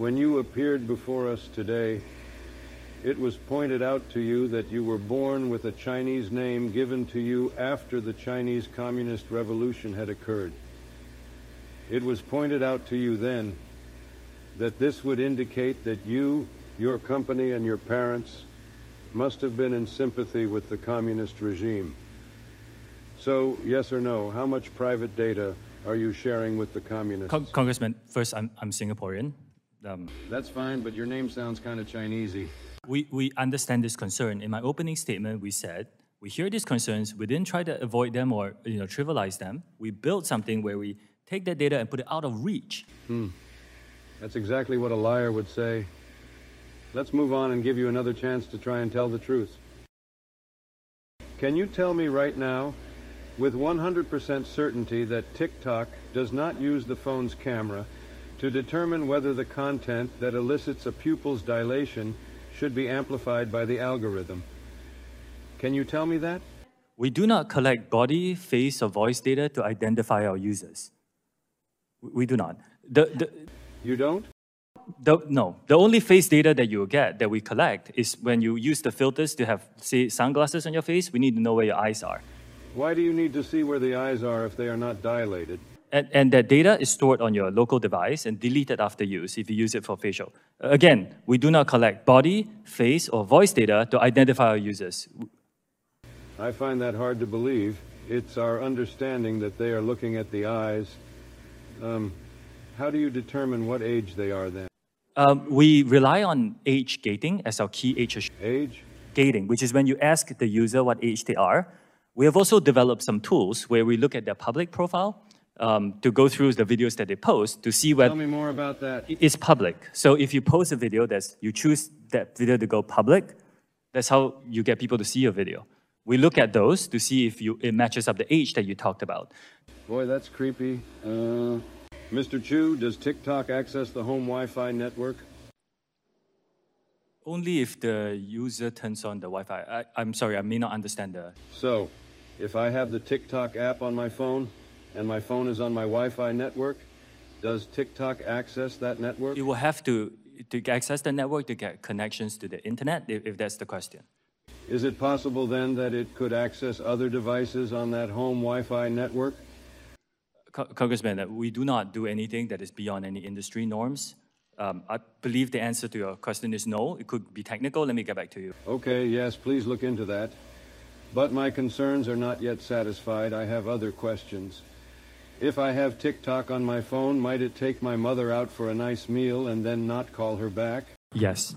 when you appeared before us today, it was pointed out to you that you were born with a Chinese name given to you after the Chinese Communist Revolution had occurred. It was pointed out to you then that this would indicate that you, your company, and your parents must have been in sympathy with the communist regime. So, yes or no, how much private data are you sharing with the communists? Con- Congressman, first, I'm, I'm Singaporean. Um, That's fine, but your name sounds kind of Chinesey. we, we understand this concern. In my opening statement, we said we hear these concerns. We didn't try to avoid them or you know trivialize them. We built something where we take that data and put it out of reach. Hmm. That's exactly what a liar would say. Let's move on and give you another chance to try and tell the truth. Can you tell me right now, with 100% certainty, that TikTok does not use the phone's camera to determine whether the content that elicits a pupil's dilation should be amplified by the algorithm? Can you tell me that? We do not collect body, face, or voice data to identify our users. We do not. The, the, You don't? the, no, the only face data that you get that we collect is when you use the filters to have, say, sunglasses on your face. We need to know where your eyes are. Why do you need to see where the eyes are if they are not dilated? And, and that data is stored on your local device and deleted after use if you use it for facial. Again, we do not collect body, face, or voice data to identify our users. I find that hard to believe. It's our understanding that they are looking at the eyes. Um, how do you determine what age they are then? Um, we rely on age gating as our key age. Age? gating, which is when you ask the user what age they are. We have also developed some tools where we look at their public profile um, to go through the videos that they post to see what. Tell me more about that. it's public. So if you post a video that's you choose that video to go public, that's how you get people to see your video. We look at those to see if you, it matches up the age that you talked about. Boy, that's creepy. Uh, Mr. Chew, does TikTok access the home Wi-Fi network? Only if the user turns on the Wi-Fi. I, I'm sorry, I may not understand the. So, if I have the TikTok app on my phone and my phone is on my Wi-Fi network, does TikTok access that network? You will have to to access the network to get connections to the internet, if, if that's the question. Is it possible then that it could access other devices on that home Wi-Fi network? Co- Congressman, uh, we do not do anything that is beyond any industry norms. Um, I believe the answer to your question is no. It could be technical. Let me get back to you. Okay, yes, please look into that. But my concerns are not yet satisfied. I have other questions. If I have TikTok on my phone, might it take my mother out for a nice meal and then not call her back? Yes.